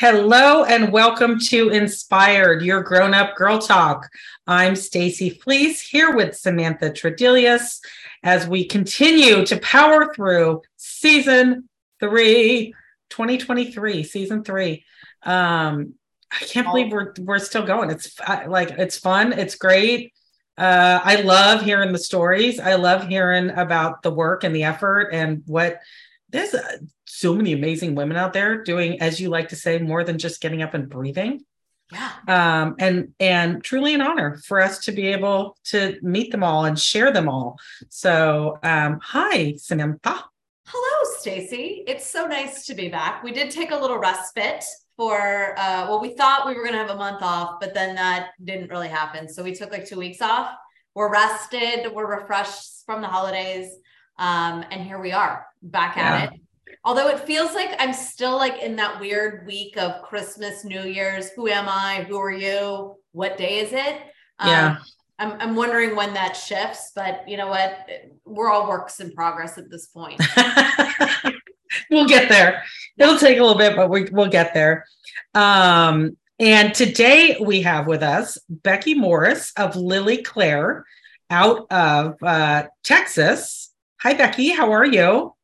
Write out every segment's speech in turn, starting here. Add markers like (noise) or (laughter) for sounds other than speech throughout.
Hello and welcome to Inspired, your grown-up girl talk. I'm Stacy Fleece here with Samantha Tredelius as we continue to power through season three, 2023, season three. Um, I can't believe we're we're still going. It's like it's fun, it's great. Uh, I love hearing the stories. I love hearing about the work and the effort and what there's uh, so many amazing women out there doing, as you like to say, more than just getting up and breathing. Yeah. Um, and and truly an honor for us to be able to meet them all and share them all. So um, hi, Samantha. Hello, Stacy. It's so nice to be back. We did take a little respite for uh, well, we thought we were gonna have a month off, but then that didn't really happen. So we took like two weeks off. We're rested, we're refreshed from the holidays. Um, and here we are back at yeah. it. Although it feels like I'm still like in that weird week of Christmas, New Year's. Who am I? Who are you? What day is it? Yeah. Um, I'm, I'm wondering when that shifts, but you know what? We're all works in progress at this point. (laughs) we'll get there. It'll take a little bit, but we, we'll get there. Um, and today we have with us Becky Morris of Lily Claire out of uh, Texas. Hi, Becky. How are you?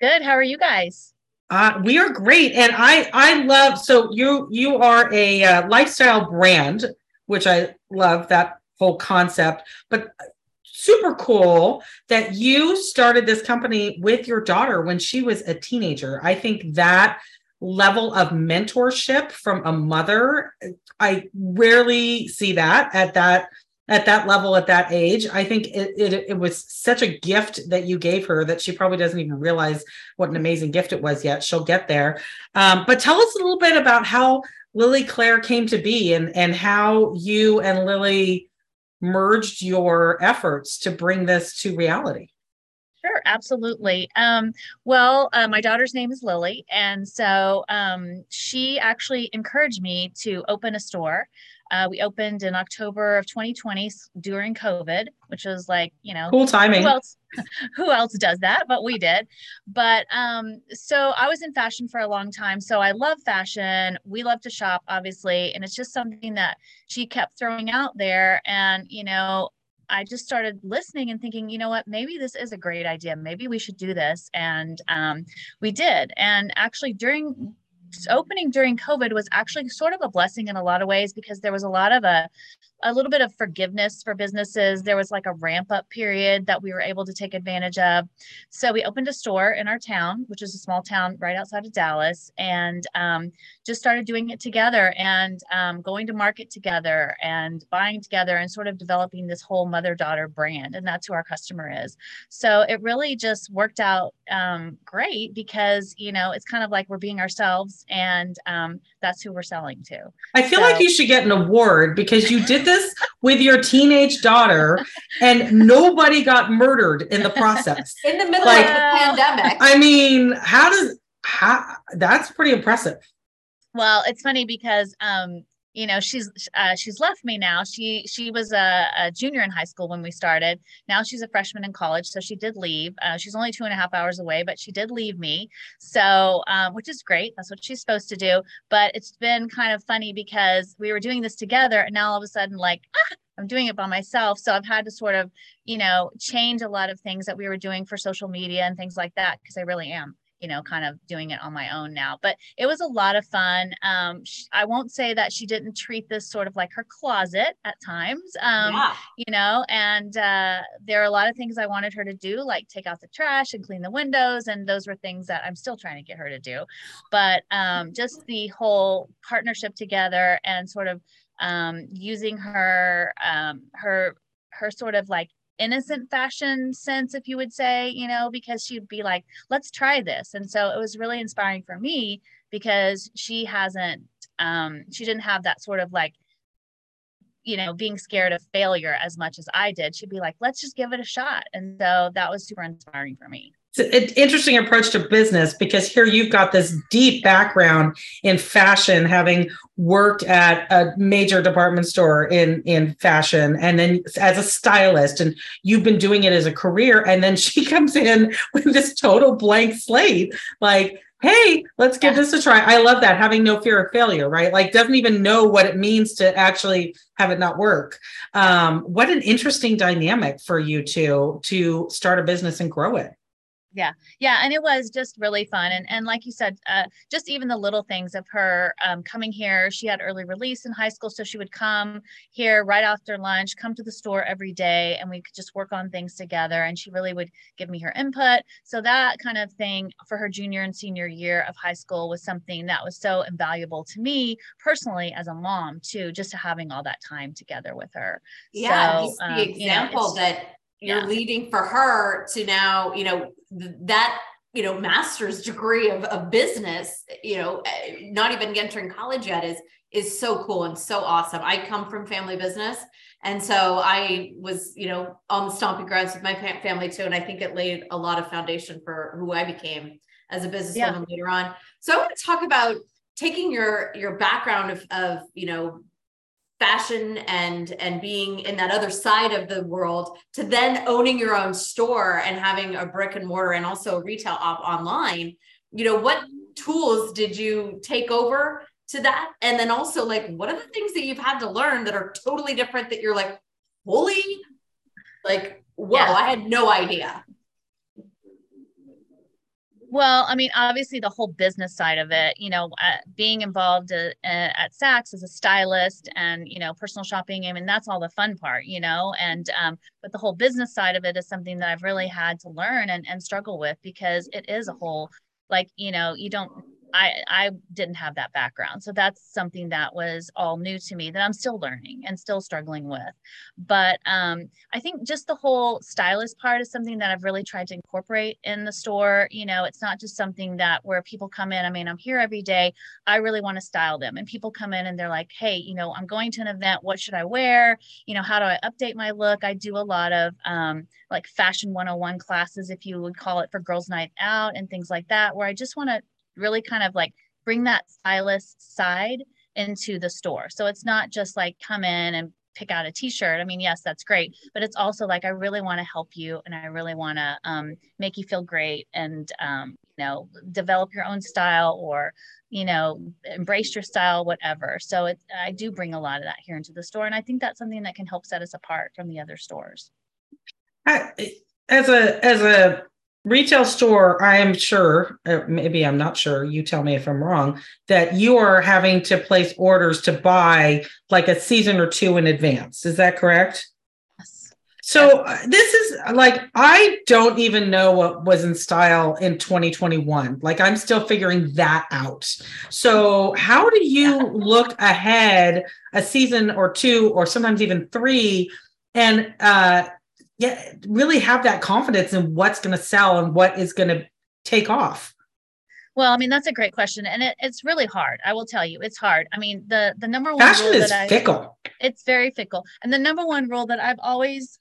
Good. How are you guys? Uh, we are great, and I I love. So you you are a uh, lifestyle brand, which I love that whole concept. But super cool that you started this company with your daughter when she was a teenager. I think that level of mentorship from a mother, I rarely see that at that at that level at that age i think it, it, it was such a gift that you gave her that she probably doesn't even realize what an amazing gift it was yet she'll get there um, but tell us a little bit about how lily claire came to be and and how you and lily merged your efforts to bring this to reality Sure, absolutely. Um, well, uh, my daughter's name is Lily, and so um, she actually encouraged me to open a store. Uh, we opened in October of 2020 during COVID, which was like, you know, cool timing. Who else, (laughs) who else does that? But we did. But um, so I was in fashion for a long time. So I love fashion. We love to shop, obviously. And it's just something that she kept throwing out there. And, you know, I just started listening and thinking, you know what, maybe this is a great idea. Maybe we should do this. And um, we did. And actually, during opening during COVID was actually sort of a blessing in a lot of ways because there was a lot of a a little bit of forgiveness for businesses. There was like a ramp up period that we were able to take advantage of. So we opened a store in our town, which is a small town right outside of Dallas, and um, just started doing it together and um, going to market together and buying together and sort of developing this whole mother daughter brand. And that's who our customer is. So it really just worked out um, great because, you know, it's kind of like we're being ourselves and um, that's who we're selling to. I feel so, like you should get an award because you did this (laughs) with your teenage daughter and nobody got murdered in the process. In the middle like, of the pandemic. I mean, how does how that's pretty impressive. Well, it's funny because um you know she's uh, she's left me now. She she was a, a, junior in high school when we started. Now she's a freshman in college so she did leave. Uh, she's only two and a half hours away but she did leave me. So um, which is great. That's what she's supposed to do. But it's been kind of funny because we were doing this together and now all of a sudden like ah, I'm doing it by myself. So I've had to sort of, you know, change a lot of things that we were doing for social media and things like that because I really am you know, kind of doing it on my own now. But it was a lot of fun. Um, I won't say that she didn't treat this sort of like her closet at times, um, yeah. you know, and uh, there are a lot of things I wanted her to do, like take out the trash and clean the windows. And those were things that I'm still trying to get her to do. But um, just the whole partnership together and sort of um, using her, um, her, her sort of like innocent fashion sense, if you would say, you know, because she'd be like, let's try this. And so it was really inspiring for me because she hasn't, um, she didn't have that sort of like, you know, being scared of failure as much as I did. She'd be like, let's just give it a shot. And so that was super inspiring for me it's an interesting approach to business because here you've got this deep background in fashion having worked at a major department store in in fashion and then as a stylist and you've been doing it as a career and then (laughs) she comes in with this total blank slate like hey, let's give this a try. I love that having no fear of failure, right? Like doesn't even know what it means to actually have it not work. Um, what an interesting dynamic for you two to start a business and grow it yeah. Yeah and it was just really fun and and like you said uh, just even the little things of her um, coming here she had early release in high school so she would come here right after lunch come to the store every day and we could just work on things together and she really would give me her input. So that kind of thing for her junior and senior year of high school was something that was so invaluable to me personally as a mom too just having all that time together with her. Yeah so, um, the example you know, that you're yeah. leading for her to now you know that you know master's degree of, of business you know eh, not even entering college yet is is so cool and so awesome i come from family business and so i was you know on the stomping grounds with my family too and i think it laid a lot of foundation for who i became as a businesswoman yeah. later on so i want to talk about taking your your background of, of you know fashion and and being in that other side of the world to then owning your own store and having a brick and mortar and also a retail op online you know what tools did you take over to that and then also like what are the things that you've had to learn that are totally different that you're like holy like whoa yeah. i had no idea well, I mean, obviously the whole business side of it, you know, uh, being involved uh, at Saks as a stylist and, you know, personal shopping, I mean, that's all the fun part, you know, and, um, but the whole business side of it is something that I've really had to learn and, and struggle with because it is a whole, like, you know, you don't I I didn't have that background. So that's something that was all new to me that I'm still learning and still struggling with. But um, I think just the whole stylist part is something that I've really tried to incorporate in the store. You know, it's not just something that where people come in. I mean, I'm here every day. I really want to style them. And people come in and they're like, hey, you know, I'm going to an event. What should I wear? You know, how do I update my look? I do a lot of um, like fashion 101 classes, if you would call it for girls' night out and things like that, where I just want to really kind of like bring that stylist side into the store. So it's not just like come in and pick out a t-shirt. I mean, yes, that's great, but it's also like I really want to help you and I really want to um, make you feel great and um, you know develop your own style or you know embrace your style, whatever. So it I do bring a lot of that here into the store, and I think that's something that can help set us apart from the other stores. I, as a as a retail store, I am sure, uh, maybe I'm not sure, you tell me if I'm wrong, that you are having to place orders to buy like a season or two in advance. Is that correct? Yes. So uh, this is like, I don't even know what was in style in 2021. Like, I'm still figuring that out. So, how do you look ahead a season or two, or sometimes even three? And uh, yeah, really have that confidence in what's going to sell and what is going to take off? Well, I mean, that's a great question. And it, it's really hard. I will tell you, it's hard. I mean, the, the number one fashion is I, fickle. It's very fickle. And the number one rule that I've always,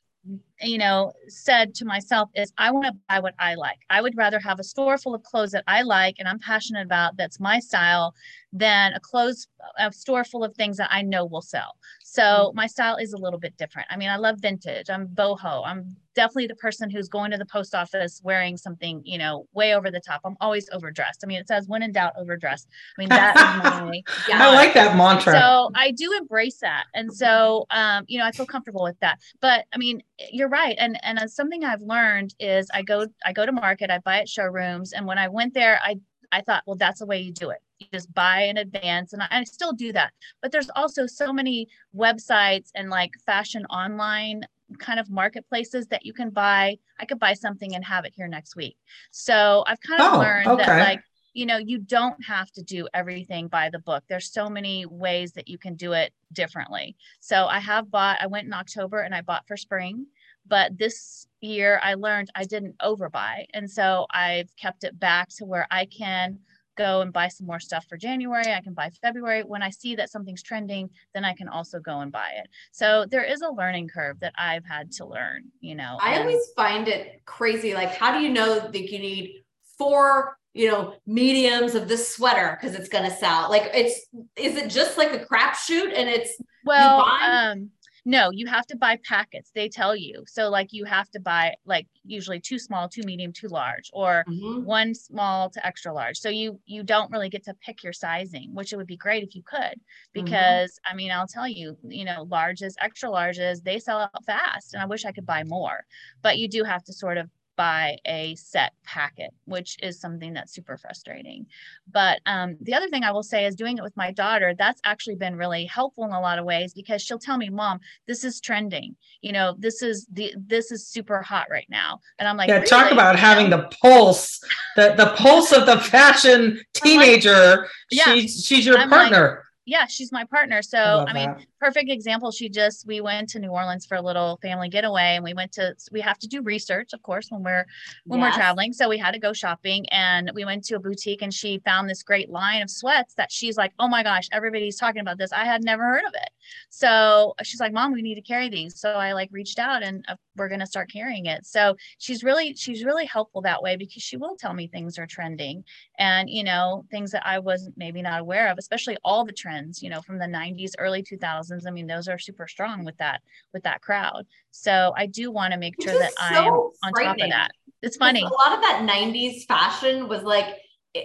you know, said to myself is I want to buy what I like. I would rather have a store full of clothes that I like and I'm passionate about, that's my style, than a clothes a store full of things that I know will sell. So mm-hmm. my style is a little bit different. I mean, I love vintage. I'm boho. I'm definitely the person who's going to the post office wearing something, you know, way over the top. I'm always overdressed. I mean, it says when in doubt, overdressed. I mean, that is my (laughs) yeah. I like that mantra. So I do embrace that. And so um, you know, I feel comfortable with that. But I mean, you're right. And and uh, something I've learned is I go I go to market, I buy at showrooms, and when I went there, I I thought, well, that's the way you do it. You just buy in advance and I, I still do that. But there's also so many websites and like fashion online kind of marketplaces that you can buy. I could buy something and have it here next week. So i've kind of oh, learned okay. that like you know you don't have to do everything by the book. There's so many ways that you can do it differently. So i have bought i went in october and i bought for spring but this year i learned i didn't overbuy and so i've kept it back to where i can go and buy some more stuff for January. I can buy February. When I see that something's trending, then I can also go and buy it. So there is a learning curve that I've had to learn, you know. I and- always find it crazy. Like, how do you know that you need four you know mediums of this sweater because it's going to sell like it's is it just like a crapshoot and it's well um No, you have to buy packets. They tell you. So like you have to buy like usually two small, two medium, two large, or Mhm. one small to extra large. So you you don't really get to pick your sizing, which it would be great if you could, because I mean I'll tell you, you know, larges, extra larges, they sell out fast, and I wish I could buy more, but you do have to sort of buy a set packet, which is something that's super frustrating. But um, the other thing I will say is doing it with my daughter, that's actually been really helpful in a lot of ways because she'll tell me, "Mom, this is trending. You know, this is the this is super hot right now," and I'm like, Yeah, talk about You know? having the pulse, the the pulse of the fashion teenager. Yeah. She's she's your I'm like, partner. yeah, she's my partner. So love I mean, that. Perfect example. She just we went to New Orleans for a little family getaway, and we went to we have to do research, of course, when we're when Yes. we're traveling. So we had to go shopping, and we went to a boutique, and she found this great line of sweats that she's like, "Oh my gosh, everybody's talking about this. I had never heard of it." So she's like, "Mom, we need to carry these." So I like reached out, and uh, we're gonna start carrying it. So she's really she's really helpful that way because she will tell me things are trending, and you know things that I wasn't maybe not aware of, especially all the trends, you know, from the 90s, early 2000s. I mean, those are super strong with that with that crowd. So I do want to make sure is that I am on top of that. It's funny. A lot of that 90s fashion was like,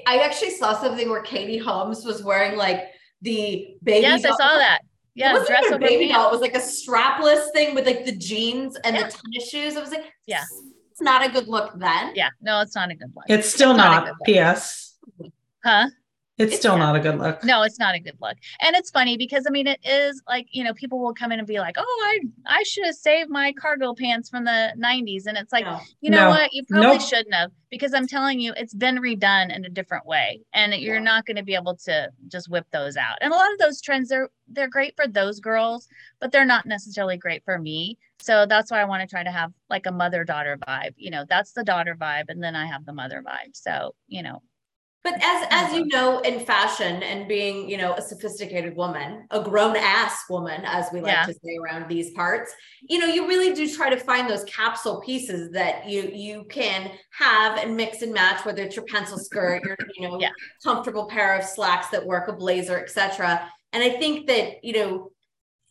I actually saw something where Katie Holmes was wearing like the baby. Yes, I saw that. It Yeah, wasn't dress a over baby pants. doll. It was like a strapless thing with like the jeans and Yeah. the tennis shoes. I was like, Yeah. it's not a good look then. Yeah, no, it's not a good look. It's still It's not a not. good look. P.S. Huh? It's It's still not. not a good look. No, it's not a good look. And it's funny because I mean it is like, you know, people will come in and be like, "Oh, I I should have saved my cargo pants from the 90s." And it's like, No. you know No. what? You probably Nope. shouldn't have because I'm telling you, it's been redone in a different way and you're Yeah. not going to be able to just whip those out. And a lot of those trends are they're great for those girls, but they're not necessarily great for me. So that's why I want to try to have like a mother-daughter vibe. You know, that's the daughter vibe and then I have the mother vibe. So, you know, But as as you know, in fashion and being, you know, a sophisticated woman, a grown ass woman, as we like Yeah. to say around these parts, you know, you really do try to find those capsule pieces that you you can have and mix and match, whether it's your pencil skirt, your you know, Yeah. comfortable pair of slacks that work, a blazer, etc. And I think that you know,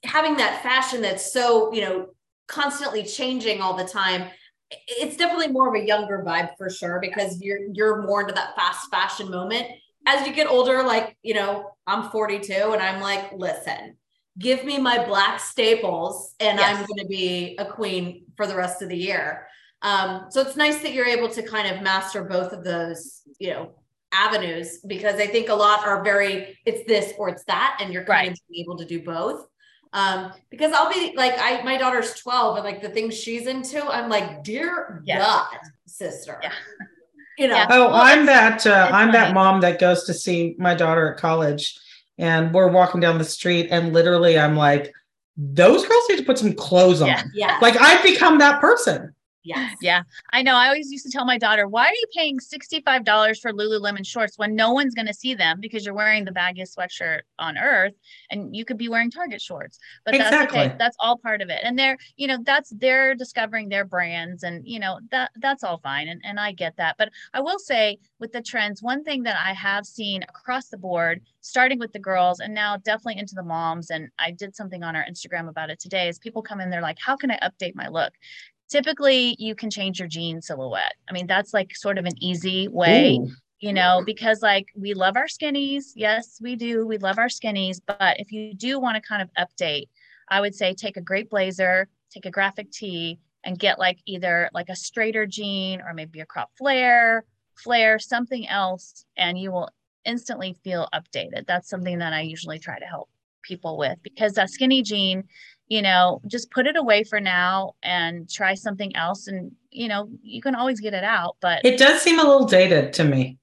having that fashion that's so you know constantly changing all the time it's definitely more of a younger vibe for sure because you're you're more into that fast fashion moment. As you get older like you know i'm 42 and i'm like listen give me my black staples and i'm going to be a queen for the rest of the year. Um, so it's nice that you're able to kind of master both of those you know avenues because i think a lot are very it's this or it's that and you're kind of being able to do both um because i'll be like i my daughter's 12 and like the things she's into i'm like dear Yeah. god sister Yeah. you know Yeah. Oh, Well, I'm that uh, I'm funny. that mom that goes to see my daughter at college, and we're walking down the street, and literally I'm like, those girls need to put some clothes on. Yeah. yeah Like I've become that person. Yes Yeah, I know. I always used to tell my daughter, why are you paying $65 for Lululemon shorts when no one's going to see them because you're wearing the baggiest sweatshirt on earth and you could be wearing Target shorts. But that's okay. Exactly. That's all part of it. And they're, you know, that's they're discovering their brands and, you know, that that's all fine. And, and I get that. But I will say with the trends, one thing that I have seen across the board, starting with the girls and now definitely into the moms, and I did something on our Instagram about it today, is people come in, they're like, how can I update my look? Typically you can change your jean silhouette. I mean, that's like sort of an easy way, Ooh. you know, because like we love our skinnies. Yes, we do. We love our skinnies. But if you do want to kind of update, I would say take a great blazer, take a graphic tee, and get like either like a straighter jean or maybe a crop flare, flare, something else, and you will instantly feel updated. That's something that I usually try to help people with because that skinny jean you know, just put it away for now and try something else. And, you know, you can always get it out. But It does seem a little dated to me.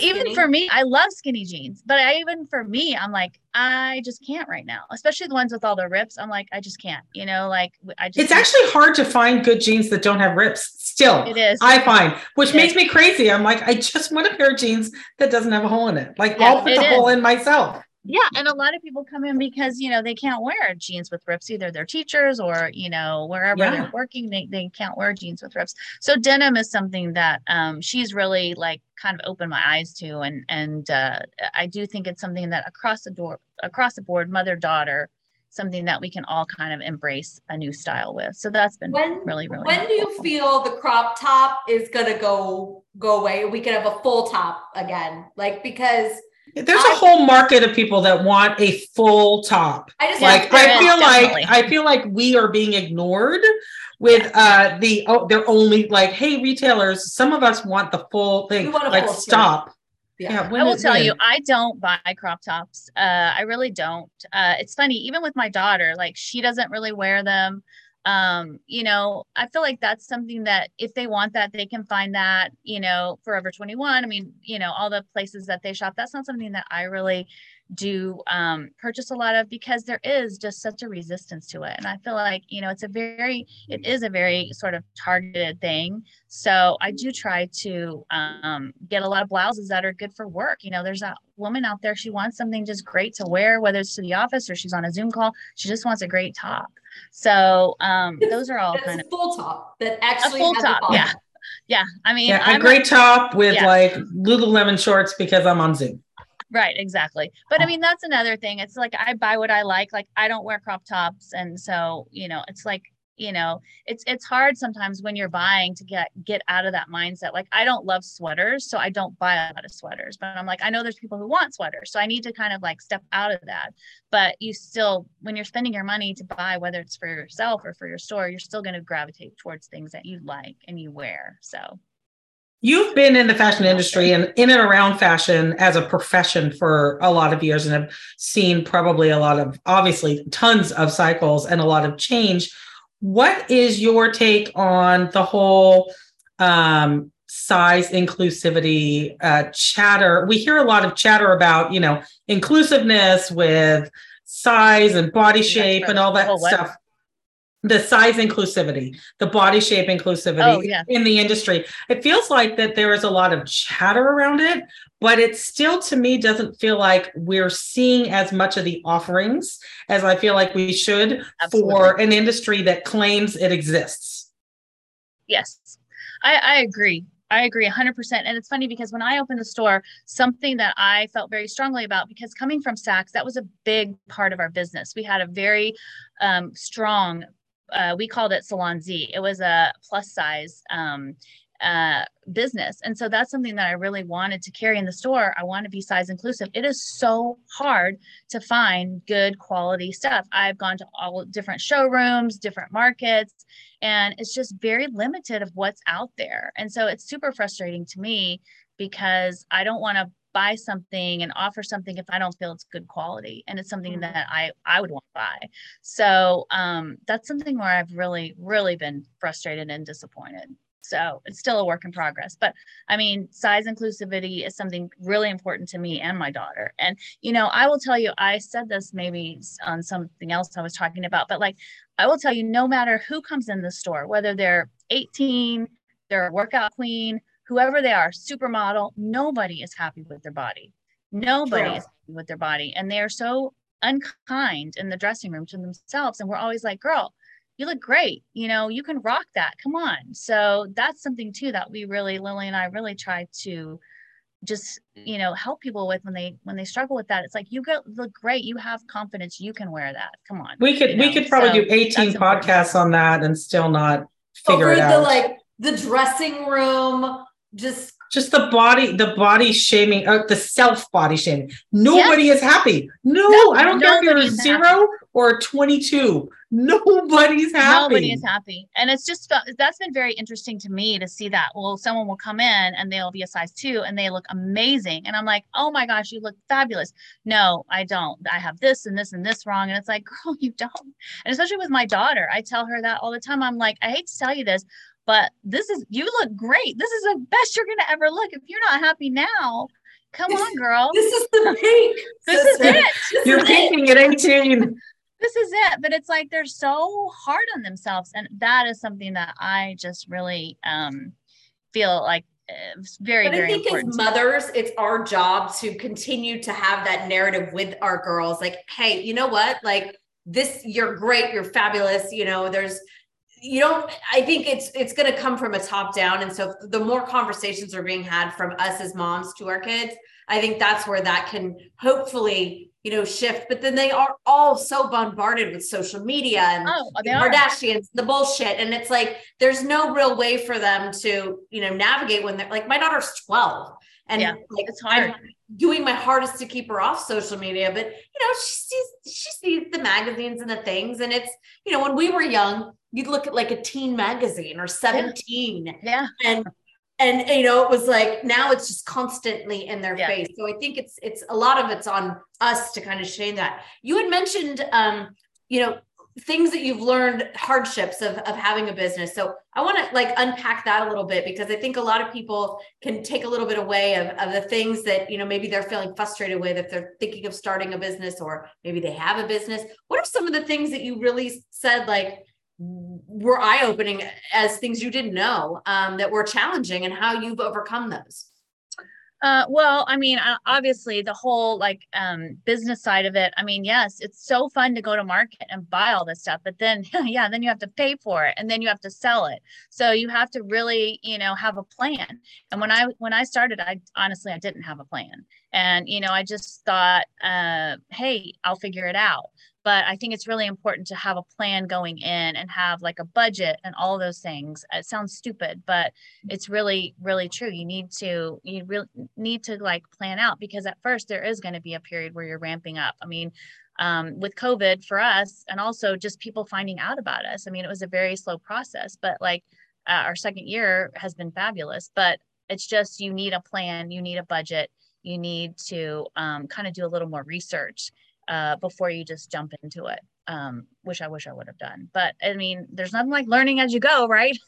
Even for me, I love skinny jeans, but I even for me, I'm like, I just can't right now, especially the ones with all the rips. I'm like, I just can't, you know, like I just, It's actually hard to find good jeans that don't have rips still. it is. I find, which It makes is. me crazy. I'm like, I just want a pair of jeans that doesn't have a hole in it. Like Yeah, I'll put the is. hole in myself. Yeah, and a lot of people come in because you know they can't wear jeans with rips. Either they're teachers or you know wherever Yeah. they're working, they, they can't wear jeans with rips. So denim is something that um, she's really like kind of opened my eyes to, and and uh, I do think it's something that across the door, across the board, mother daughter something that we can all kind of embrace a new style with. So that's been when, really, really. When do you feel the crop top is gonna go go away? We can have a full top again, like because there's I, a whole market of people that want a full top. I just like I feel like I feel like we are being ignored with uh the oh they're only like hey retailers some of us want the full thing. Like stop. Yeah, I will tell you, I don't buy crop tops. Uh, I really don't. Uh, it's funny, even with my daughter, like she doesn't really wear them um you know i feel like that's something that if they want that they can find that you know forever 21 i mean you know all the places that they shop that's not something that i really do um purchase a lot of because there is just such a resistance to it. And i feel like you know it's a very it is a very sort of targeted thing. So i do try to um get a lot of blouses that are good for work. You know there's that woman out there she wants something just great to wear whether it's to the office or she's on a zoom call she just wants a great top so um, those are all kind of full top that actually a full top. Yeah. Yeah. I mean, yeah, a great top with yeah. like Lululemon shorts because I'm on Zoom. Right, exactly. But I mean, that's another thing. It's like I buy what I like. Like I don't wear crop tops. And so, you know, it's like you know it's it's hard sometimes when you're buying to get get out of that mindset. Like i don't love sweaters so i don't buy a lot of sweaters but i'm like i know there's people who want sweaters so i need to kind of like step out of that. But you still when you're spending your money to buy whether it's for yourself or for your store you're still going to gravitate towards things that you like and you wear so. You've been in the fashion industry and in and around fashion as a profession for a lot of years and have seen probably a lot of, obviously, tons of cycles and a lot of change what is your take on the whole um, size inclusivity uh, chatter? We hear a lot of chatter about, you know, inclusiveness with size and body shape and all that oh, stuff. The size inclusivity, the body shape inclusivity oh, yeah. in the industry. It feels like that there is a lot of chatter around it, but it still to me doesn't feel like we're seeing as much of the offerings as I feel like we should Absolutely. for an industry that claims it exists. Yes, I, I agree. I agree 100%. And it's funny because when I opened the store, something that I felt very strongly about, because coming from Saks, that was a big part of our business. We had a very um, strong, uh, we called it Salon Z. It was a plus size um, uh, business. And so that's something that I really wanted to carry in the store. I want to be size inclusive. It is so hard to find good quality stuff. I've gone to all different showrooms, different markets, and it's just very limited of what's out there. And so it's super frustrating to me because I don't want to buy something and offer something if I don't feel it's good quality and it's something mm-hmm. that I I would want to buy. So um, that's something where I've really really been frustrated and disappointed. So it's still a work in progress. But I mean, size inclusivity is something really important to me and my daughter. And, you know, I will tell you, I said this maybe on something else I was talking about, but like, I will tell you, no matter who comes in the store, whether they're 18, they're a workout queen, whoever they are, supermodel, nobody is happy with their body. Nobody is happy with their body. And they are so unkind in the dressing room to themselves. And we're always like, girl, you look great. You know, you can rock that. Come on. So that's something too that we really, Lily and I really try to just mm. you know help people with when they when they struggle with that it's like you go look great you have confidence you can wear that come on we could you know? we could probably so do 18 podcasts on that and still not figure Over it out the like the dressing room just just the body the body shaming uh, the self body shaming nobody yes. is happy no, no i don't care if you're zero happy. or 22 nobody's happy. Nobody is happy. And it's just that's been very interesting to me to see that. Well, someone will come in and they'll be a size two and they look amazing. And I'm like, oh my gosh, you look fabulous. No, I don't. I have this and this and this wrong. And it's like, (laughs) girl, you don't. And especially with my daughter, I tell her that all the time. I'm like, I hate to tell you this, but this is you look great. This is the best you're gonna ever look. If you're not happy now, come on, girl. This is the peak. this is it. This you're peaking at 18 this is it but it's like they're so hard on themselves and that is something that i just really um feel like it's very but very I think important. as mothers it's our job to continue to have that narrative with our girls like hey you know what like this you're great you're fabulous you know there's you don't i think it's it's going to come from a top down and so the more conversations are being had from us as moms to our kids I think that's where that can hopefully, you know, shift. But then they are all so bombarded with social media and Oh, the. Kardashians, the bullshit. And it's like there's no real way for them to, you know, navigate when they're like my daughter's 12. And Yeah, like it's hard. I'm doing my hardest to keep her off social media, but you know, she sees she sees the magazines and the things. And it's, you know, when we were young, you'd look at like a teen magazine or 17 Yeah. and and you know it was like now it's just constantly in their Yeah. face so i think it's it's a lot of it's on us to kind of shame that you had mentioned um you know things that you've learned hardships of, of having a business. So i want to like unpack that a little bit because i think a lot of people can take a little bit away of, of the things that you know maybe they're feeling frustrated with if they're thinking of starting a business or maybe they have a business. What are some of the things that you really said like were eye-opening as things you didn't know um, that were challenging and how you've overcome those Uh, well, I mean, uh, obviously the whole like um, business side of it. I mean, yes, it's so fun to go to market and buy all this stuff, but then (laughs) yeah, then you have to pay for it and then you have to sell it. So you have to really, you know, have a plan. And when I when I started, I honestly I didn't have a plan, and you know, I just thought, uh, hey, I'll figure it out. But I think it's really important to have a plan going in and have like a budget and all those things. It sounds stupid, but it's really really true. You need to you really need to like plan out because at first there is going to be a period where you're ramping up. I mean um, with covid for us and also just people finding out about us i mean it was a very slow process but like uh, our second year has been fabulous but it's just you need a plan you need a budget you need to um, kind of do a little more research uh, before you just jump into it um, which i wish i would have done. But i mean there's nothing like learning as you go right? (laughs)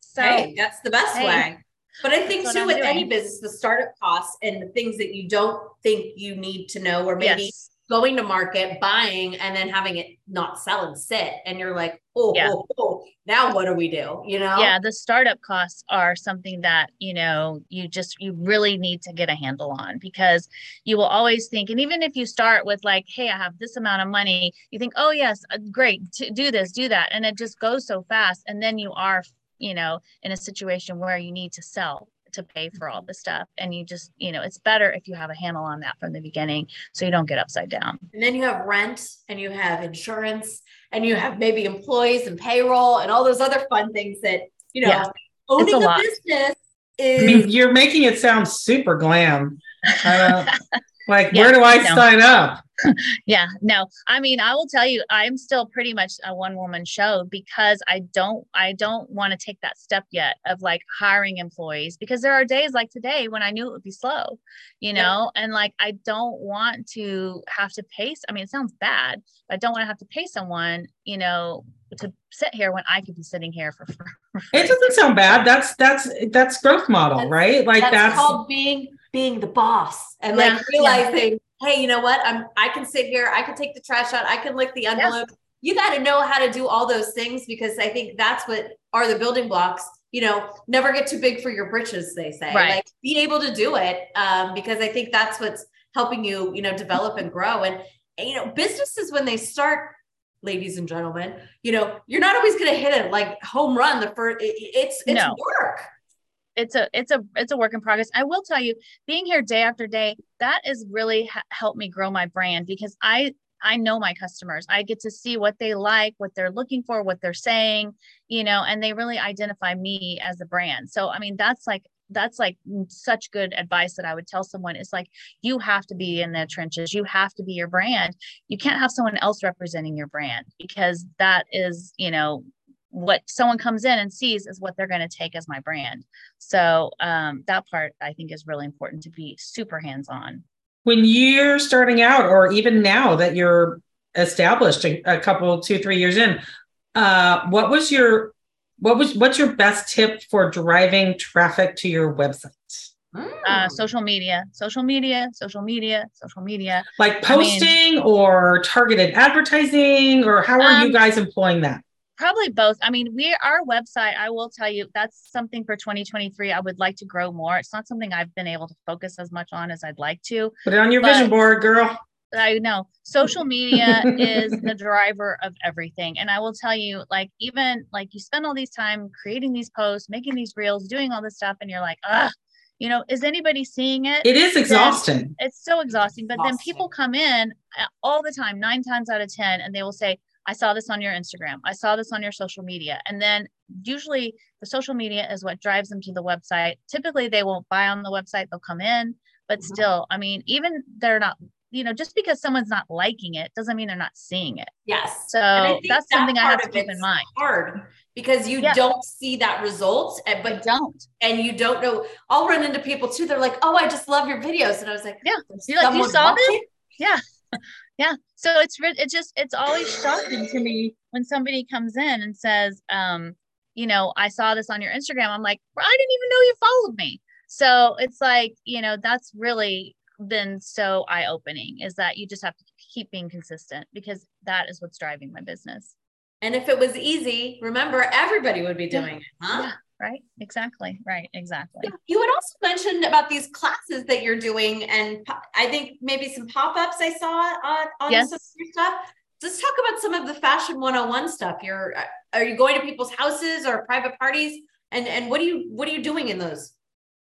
So hey that's the best hey, way. But i think too with any business the startup costs and the things that you don't think you need to know or maybe yes going to market buying and then having it not sell and sit. And you're like oh, Yeah. oh, oh now what do we do? You know? Yeah the startup costs are something that you know you just you really need to get a handle on because you will always think and even if you start with like hey i have this amount of money you think oh yes uh, great to do this do that. And it just goes so fast. And then you are you know in a situation where you need to sell to pay for all the stuff and you just you know it's better if you have a handle on that from the beginning so you don't get upside down And then you have rent and you have insurance and you have maybe employees and payroll and all those other fun things that, you know, Yeah. owning a a, lot. business I is mean, you're making it sound super glam. Uh, (laughs) like, Yeah, where do I no. sign up? (laughs) Yeah, no. I mean, I will tell you, I'm still pretty much a one woman show because I don't I don't want to take that step yet of like hiring employees because there are days like today when I knew it would be slow, you Yeah. know, and like I don't want to have to pay. I mean, it sounds bad, but I don't want to have to pay someone, you know, to sit here when I could be sitting here for, for. It doesn't sound bad. That's that's that's growth model, That's- right? Like that's, that's, called being being the boss and Yeah, like realizing, hey, you know what? I'm I can sit here, I can take the trash out, I can lick the envelope. You got to know how to do all those things because I think that's what are the building blocks. You know, never get too big for your britches, they say. Right. Like be able to do it. Um, because I think that's what's helping you, you know, develop and grow. And, and you know, businesses when they start, ladies and gentlemen, you know, you're not always gonna hit it like home run the first it's it's No. work. It's a it's a it's a work in progress. I will tell you being here day after day that is really ha- helped me grow my brand because i i know my customers. I get to see what they like what they're looking for what they're saying you know and they really identify me as a brand. So i mean that's like that's like such good advice that i would tell someone. Is like you have to be in the trenches. You have to be your brand. You can't have someone else representing your brand because that is you know what someone comes in and sees is what they're going to take as my brand so um, that part I think is really important to be super hands on. when you're starting out, or even now that you're established a, a couple, two, three years in, uh, what was your what was what's your best tip for driving traffic to your website? Uh, Mm. social media, social media, social media, social media. Like I mean- posting or targeted advertising, or how are you Um, guys employing that? Probably both. I mean, we our website. I will tell you that's something for 2023. I would like to grow more. It's not something I've been able to focus as much on as I'd like to. Put it on your but- vision board, girl. I know social media is the driver of everything. And I will tell you, like, even like you spend all these time creating these posts, making these reels, doing all this stuff, and you're like, ah, you know, is anybody seeing it? It is exhausting. It's so exhausting. But then people come in uh, all the time, nine times out of 10, and they will say, I saw this on your Instagram. I saw this on your social media. And then usually the social media is what drives them to the website. Typically, they won't buy on the website, they'll come in. But Mhm. still, I mean, even they're not, you know, just because someone's not liking it doesn't mean they're not seeing it. Yes. So I that's that something I have to keep in mind. Hard because you Yeah. don't see that result, and I but don't. and you don't know. I'll run into people too. They're like, "Oh, I just love your videos," and I was like, Yeah. "There's You're like, "You saw this?" watching?" Yeah. Yeah. So it's re- it just it's always shocking to me when somebody comes in and says, um, you know, I saw this on your Instagram. I'm like, well, I didn't even know you followed me. So it's like, you know, that's really been so eye-opening is that you just have to keep being consistent because that is what's driving my business. And if it was easy, remember everybody would be Yeah. doing it, huh? Yeah. Right. Exactly. Right. Exactly. You had also mentioned about these classes that you're doing, and I think maybe some pop-ups I saw on, on Yes. some of your stuff. Let's talk about some of the fashion 101 stuff. You're uh, are you going to people's houses or private parties? And and what do you what are you doing in those?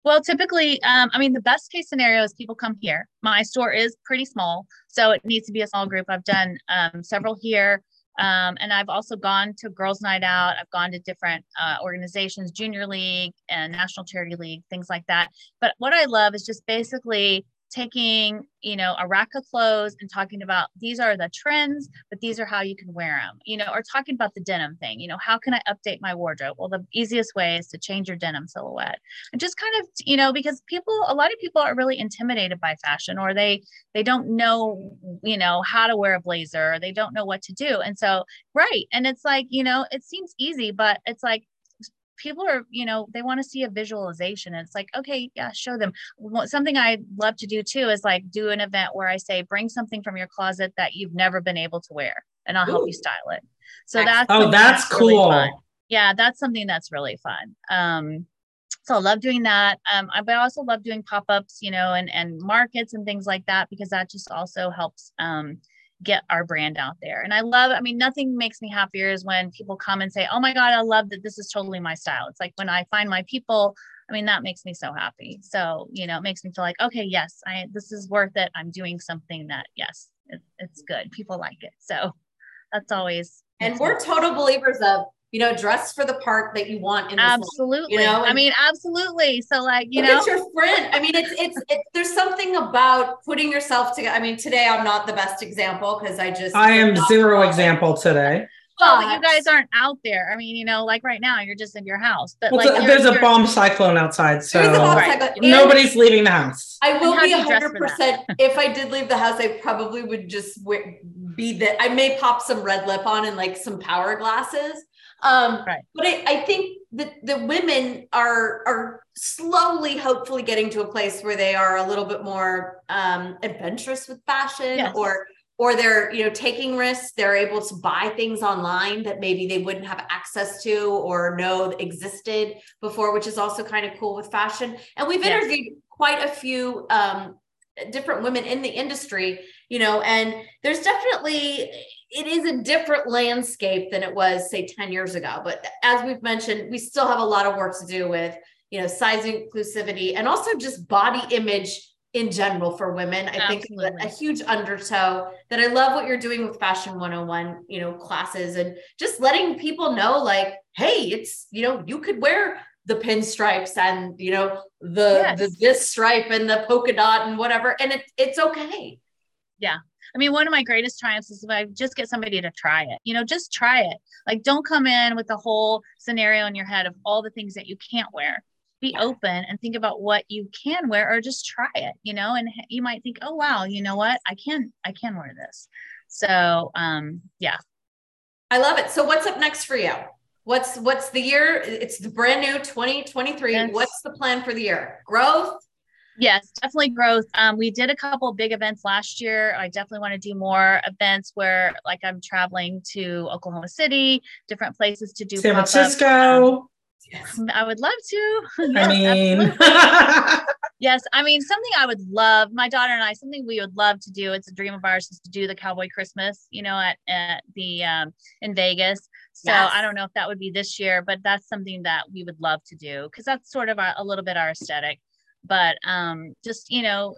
Well, typically, um, I mean, the best case scenario is people come here. My store is pretty small, so it needs to be a small group. I've done um, several here, um, and I've also gone to Girls' Night Out. I've gone to different uh, organizations, Junior League and National Charity League, things like that. But what I love is just basically taking, you know, a rack of clothes and talking about these are the trends, but these are how you can wear them, you know, or talking about the denim thing. You know, how can I update my wardrobe? Well, the easiest way is to change your denim silhouette and just kind of you know because people a lot of people are really intimidated by fashion or they they don't know you know how to wear a blazer or they don't know what to do and so right and it's like you know it seems easy but it's like people are you know they want to see a visualization and it's like okay yeah show them. What- something i love to do too is like do an event where i say bring something from your closet that you've never been able to wear and i'll help you style it. So that's Oh, something that's really cool. fun yeah that's something that's really fun. Um so I love doing that. Um I, but I also love doing pop-ups you know and and markets and things like that because that just also helps um get our brand out there. And I love I mean nothing makes me happier is when people come and say oh my god I love that this is totally my style. It's like when I find my people I mean that makes me so happy. So you know it makes me feel like okay yes I this is worth it. I'm doing something that yes it, it's good. People like it. So that's always And we're total believers of you know dress for the part that you want in this life. absolutely know, i mean absolutely so like you know at your friend. I mean, it's it's it, there's something about putting yourself together. I mean, today I'm not the best example because I just I am zero well, example today. well but you guys aren't out there i mean you know like right now you're just in your house but Well, like th- you're- there's a bomb cyclone outside, so There is a bomb Right. cycle, and nobody's leaving the house. I will be do you dress for hundred percent. If I did leave the house, I probably would just wear, be that. I may pop some red lip on and like some power glasses. Um, Right. But I, I think that the women are are slowly, hopefully, getting to a place where they are a little bit more um, adventurous with fashion, Yes. or or they're you know taking risks. They're able to buy things online that maybe they wouldn't have access to or know existed before, which is also kind of cool with fashion. And we've Yes. interviewed quite a few um, different women in the industry, you know, and there's definitely it is a different landscape than it was say 10 years ago. But as we've mentioned, we still have a lot of work to do with, you know, size inclusivity and also just body image in general for women. I think a, huge undertow that I love what you're doing with Fashion 101, you know, classes and just letting people know like, hey, it's, you know, you could wear the pinstripes and you know the Yes. the this stripe and the polka dot and whatever and it, it's okay I mean, one of my greatest triumphs is if I just get somebody to try it. You know, just try it. Like, don't come in with the whole scenario in your head of all the things that you can't wear. Be Yeah. open and think about what you can wear, or just try it. You know, and you might think, oh wow, you know what? I can, I can wear this. So, um, yeah. I love it. So what's up next for you? What's what's the year? It's the brand new 2023. Yes. What's the plan for the year? Growth? Yes, definitely growth. Um, we did a couple big events last year. I definitely want to do more events where, like, I'm traveling to Oklahoma City, different places to do San pop-ups. Um, Francisco. Yes. I would love to. (laughs) I Yes, mean, (laughs) yes. I mean, something I would love, my daughter and I, something we would love to do. It's a dream of ours is to do the Cowboy Christmas, you know, at, at the, um, in Vegas. So Yes. I don't know if that would be this year, but that's something that we would love to do because that's sort of our, a little bit our aesthetic. But um just you know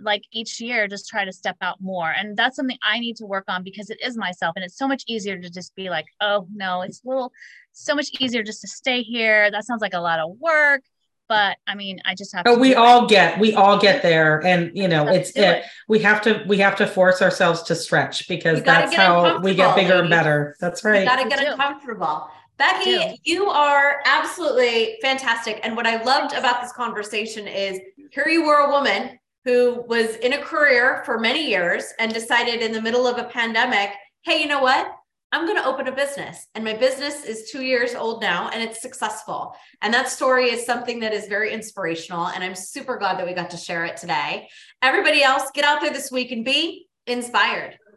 like each year just try to step out more and that's something i need to work on because it is myself and it's so much easier to just be like oh no it's a little so much easier just to stay here that sounds like a lot of work but i mean i just have oh to we do it. all get we all get there and you know Let's it's it, it. we have to we have to force ourselves to stretch because that's how we get uncomfortable, bigger and better that's You right got to get do. uncomfortable. Becky, you are absolutely fantastic. And what I loved about this conversation is here you were a woman who was in a career for many years and decided in the middle of a pandemic, hey, you know what? I'm going to open a business. And my business is two years old now and it's successful. And that story is something that is very inspirational. And I'm super glad that we got to share it today. Everybody else, get out there this week and be inspired.